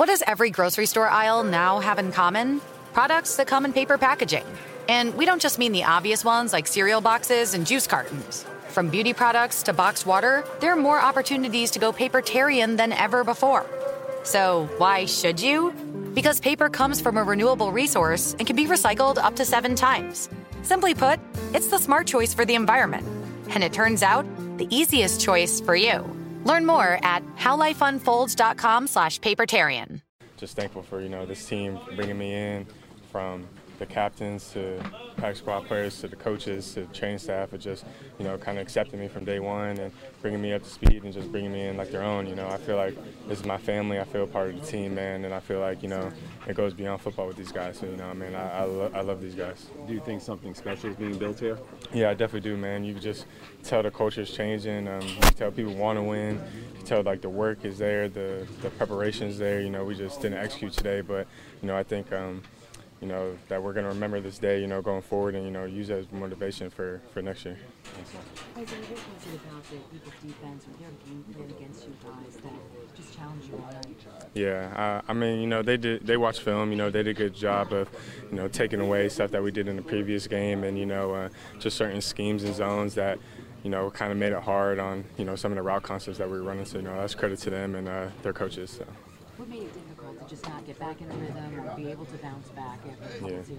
What does every grocery store aisle now have in common? Products that come in paper packaging. And we don't just mean the obvious ones like cereal boxes and juice cartons. From beauty products to boxed water, there are more opportunities to go papertarian than ever before. So, why should you? Because paper comes from a renewable resource and can be recycled up to seven times. Simply put, it's the smart choice for the environment. And it turns out, the easiest choice for you. Learn more at howlifeunfolds.com slash papertarian. Just thankful for, you know, this team bringing me in from the captains to pack squad players to the coaches to the training staff are just, you know, kind of accepting me from day one and bringing me up to speed and just bringing me in like their own. You know, I feel like this is my family. I feel part of the team, man, and I feel like, you know, it goes beyond football with these guys. So, you know, I mean, I, I, lo- I love these guys. Do you think something special is being built here? Yeah, I definitely do, man. You just tell the culture is changing. Um, you tell people want to win. You can tell like the work is there, the the preparation is there. You know, we just didn't execute today, but you know, I think. Um, you know, that we're going to remember this day, you know, going forward and, you know, use it as motivation for, for next year. Isaiah, what was it about the Eagles defense or their game plan against you guys that just challenged you all night? Yeah, uh, I mean, you know, they did. They watched film. You know, they did a good job of, you know, taking away stuff that we did in the previous game, and you know, uh, just certain schemes and zones that, you know, kind of made it hard on, you know, some of the route concepts that we were running. So, you know, that's credit to them and uh, their coaches. So. What made it difficult to just not get back in the rhythm or be able to bounce back after the Yeah. series?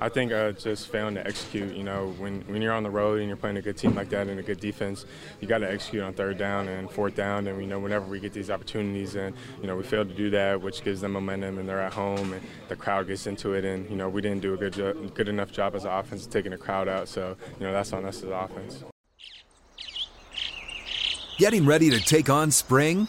I think uh, just failing to execute. You know, when, when you're on the road and you're playing a good team like that and a good defense, you got to execute on third down and fourth down. And we know whenever we get these opportunities, and you know we fail to do that, which gives them momentum, and they're at home, and the crowd gets into it. And you know we didn't do a good jo- good enough job as an offense of taking the crowd out. So you know that's on us as an offense. Getting ready to take on spring?